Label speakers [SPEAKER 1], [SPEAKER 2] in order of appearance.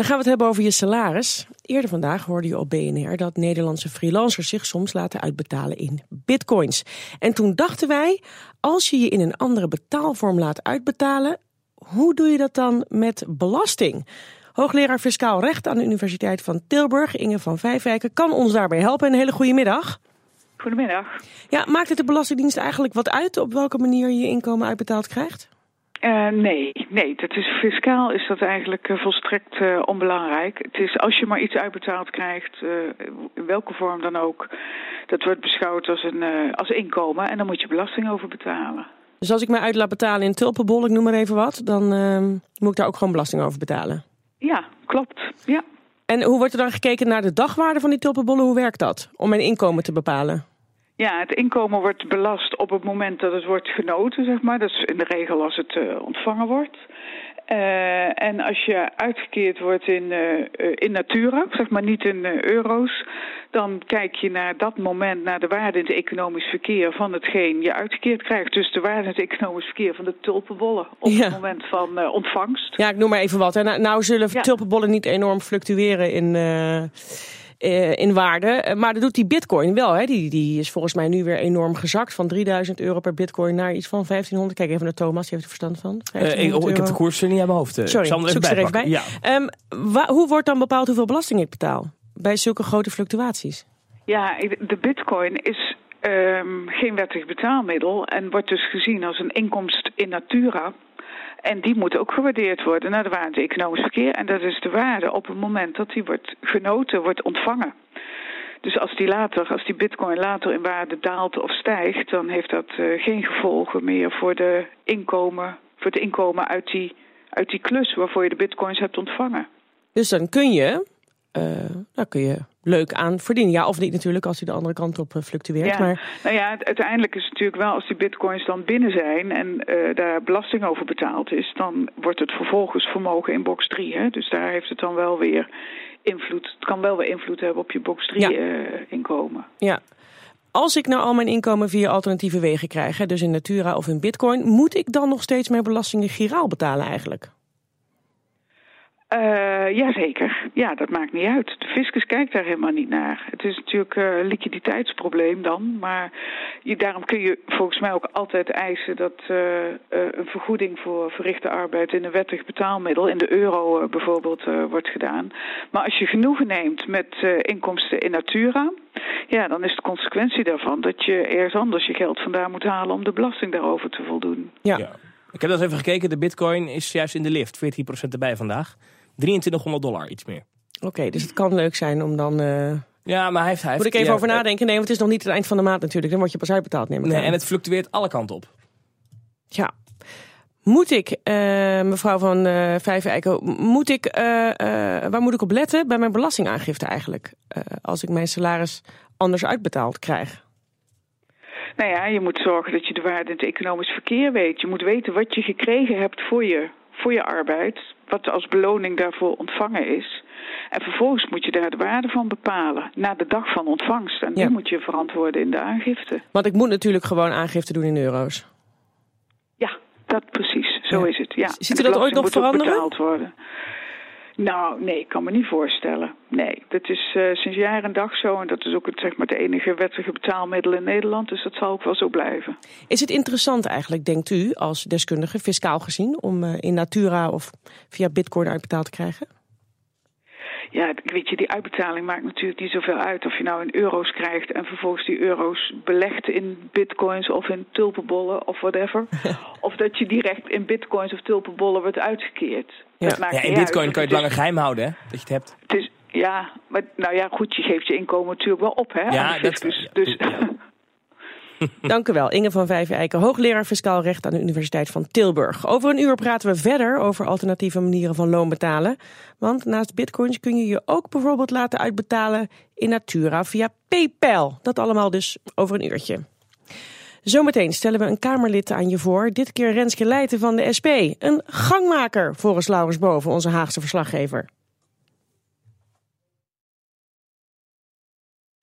[SPEAKER 1] Dan gaan we het hebben over je salaris. Eerder vandaag hoorde je op BNR dat Nederlandse freelancers zich soms laten uitbetalen in bitcoins. En toen dachten wij, als je je in een andere betaalvorm laat uitbetalen, hoe doe je dat dan met belasting? Hoogleraar Fiscaal Recht aan de Universiteit van Tilburg, Inge van Vijfwijken, kan ons daarbij helpen. Een hele goede middag.
[SPEAKER 2] Goedemiddag.
[SPEAKER 1] Ja, maakt het de Belastingdienst eigenlijk wat uit op welke manier je inkomen uitbetaald krijgt?
[SPEAKER 2] Uh, nee, nee, dat is, fiscaal is dat eigenlijk uh, volstrekt uh, onbelangrijk. Het is als je maar iets uitbetaald krijgt, in welke vorm dan ook, dat wordt beschouwd als, een, als inkomen en dan moet je belasting over betalen.
[SPEAKER 1] Dus als ik mij uit laat betalen in tulpenbol, ik noem maar even wat, dan ehm, moet ik daar ook gewoon belasting over betalen?
[SPEAKER 2] Ja, klopt. Ja.
[SPEAKER 1] En hoe wordt er dan gekeken naar de dagwaarde van die tulpenbollen? Hoe werkt dat om mijn inkomen te bepalen?
[SPEAKER 2] Ja, het inkomen wordt belast op het moment dat het wordt genoten, zeg maar. Dat is in de regel als het uh, ontvangen wordt. Uh, en als je uitgekeerd wordt in, uh, in natura, zeg maar niet in euro's, dan kijk je naar dat moment, naar de waarde in het economisch verkeer van hetgeen je uitgekeerd krijgt. Dus de waarde in het economisch verkeer van de tulpenbollen op ja. het moment van ontvangst.
[SPEAKER 1] Ja, ik noem maar even wat. Hè. Nou, nou zullen ja. tulpenbollen niet enorm fluctueren in uh, in waarde. Eh, maar dat doet die bitcoin wel. Hè? Die, die is volgens mij nu weer enorm gezakt. Van 3000 euro per bitcoin naar iets van 1500. Kijk even naar Thomas, die heeft er verstand van.
[SPEAKER 3] Uh, ik, ik, heb de koers niet aan mijn hoofd.
[SPEAKER 1] Sorry,
[SPEAKER 3] ik zal
[SPEAKER 1] er even, even bij. Ja. Um, hoe wordt dan bepaald hoeveel belasting ik betaal? Bij zulke grote fluctuaties?
[SPEAKER 2] Ja, de bitcoin is um, geen wettig betaalmiddel. En wordt dus gezien als een inkomst in natura. En die moet ook gewaardeerd worden naar de waarde economisch verkeer. En dat is de waarde op het moment dat die wordt genoten, wordt ontvangen. Dus als die, later, als die bitcoin later in waarde daalt of stijgt, dan heeft dat uh, geen gevolgen meer voor, de inkomen, voor het inkomen uit die, uit die klus waarvoor je de bitcoins hebt ontvangen.
[SPEAKER 1] Dus dan kun je, uh, dan kun je leuk aan verdienen. Ja, of niet natuurlijk als hij de andere kant op eh, fluctueert.
[SPEAKER 2] Ja.
[SPEAKER 1] Maar...
[SPEAKER 2] Nou ja, uiteindelijk is het natuurlijk wel als die bitcoins dan binnen zijn en uh, daar belasting over betaald is, dan wordt het vervolgens vermogen in box 3. Hè? Dus daar heeft het dan wel weer invloed. Het kan wel weer invloed hebben op je box 3 ja. uh, inkomen.
[SPEAKER 1] Ja. Als ik nou al mijn inkomen via alternatieve wegen krijg, hè, dus in Natura of in Bitcoin, moet ik dan nog steeds mijn belastingen giraal betalen eigenlijk?
[SPEAKER 2] Uh, jazeker. Ja, dat maakt niet uit. De fiscus kijkt daar helemaal niet naar. Het is natuurlijk uh, een liquiditeitsprobleem dan. Maar je, daarom kun je volgens mij ook altijd eisen dat uh, een vergoeding voor verrichte arbeid in een wettig betaalmiddel, in de euro bijvoorbeeld, wordt gedaan. Maar als je genoegen neemt met inkomsten in natura, ja, dan is de consequentie daarvan dat je ergens anders je geld vandaan moet halen om de belasting daarover te voldoen.
[SPEAKER 3] Ja. ja. Ik heb dat even gekeken. De bitcoin is juist in de lift. 14% erbij vandaag. 2300 dollar, iets meer.
[SPEAKER 1] Oké, okay, dus het kan leuk zijn om dan... Uh...
[SPEAKER 3] Ja, maar hij heeft... Hij
[SPEAKER 1] Moet ik even
[SPEAKER 3] ja,
[SPEAKER 1] over nadenken? Nee, want het is nog niet het eind van de maand natuurlijk. Dan word je pas uitbetaald, neem ik
[SPEAKER 3] Nee,
[SPEAKER 1] aan.
[SPEAKER 3] en het fluctueert alle kanten op.
[SPEAKER 1] Ja. Moet ik, uh, mevrouw van uh, moet ik, waar moet ik op letten bij mijn belastingaangifte eigenlijk? als ik mijn salaris anders uitbetaald krijg?
[SPEAKER 2] Nou ja, je moet zorgen dat je de waarde in het economisch verkeer weet. Je moet weten wat je gekregen hebt voor je, voor je arbeid wat als beloning daarvoor ontvangen is. En vervolgens moet je daar de waarde van bepalen, na de dag van ontvangst. En ja. die moet je verantwoorden in de aangifte.
[SPEAKER 1] Want ik moet natuurlijk gewoon aangifte doen in euro's.
[SPEAKER 2] Ja, dat precies. Zo
[SPEAKER 1] ja.
[SPEAKER 2] is het. Ja.
[SPEAKER 1] Ziet u dat ooit nog veranderen?
[SPEAKER 2] Betaald worden. Nou, nee, ik kan me niet voorstellen. Nee, dat is uh, sinds jaar en dag zo. En dat is ook het, zeg maar, het enige wettige betaalmiddel in Nederland. Dus dat zal ook wel zo blijven.
[SPEAKER 1] Is het interessant eigenlijk, denkt u, als deskundige, fiscaal gezien... om uh, in Natura of via bitcoin uitbetaald te krijgen?
[SPEAKER 2] Ja, weet je, die uitbetaling maakt natuurlijk niet zoveel uit of je nou in euro's krijgt en vervolgens die euro's belegt in bitcoins of in tulpenbollen of whatever. of dat je direct in bitcoins of tulpenbollen wordt uitgekeerd.
[SPEAKER 3] Ja,
[SPEAKER 2] dat maakt
[SPEAKER 3] ja in bitcoin
[SPEAKER 2] uit.
[SPEAKER 3] kan je het langer geheim houden, hè? Dat je het hebt.
[SPEAKER 2] Het is, ja, maar nou ja, goed, je geeft je inkomen natuurlijk wel op, hè?
[SPEAKER 3] Ja, dat
[SPEAKER 2] dus, dus,
[SPEAKER 3] ja.
[SPEAKER 1] Dank u wel, Inge van Vijfeiken, hoogleraar fiscaal recht aan de Universiteit van Tilburg. Over een uur praten we verder over alternatieve manieren van loon betalen. Want naast bitcoins kun je je ook bijvoorbeeld laten uitbetalen in Natura via PayPal. Dat allemaal dus over een uurtje. Zometeen stellen we een Kamerlid aan je voor. Dit keer Renske Leijten van de SP. Een gangmaker, volgens Laurens Boven, onze Haagse verslaggever.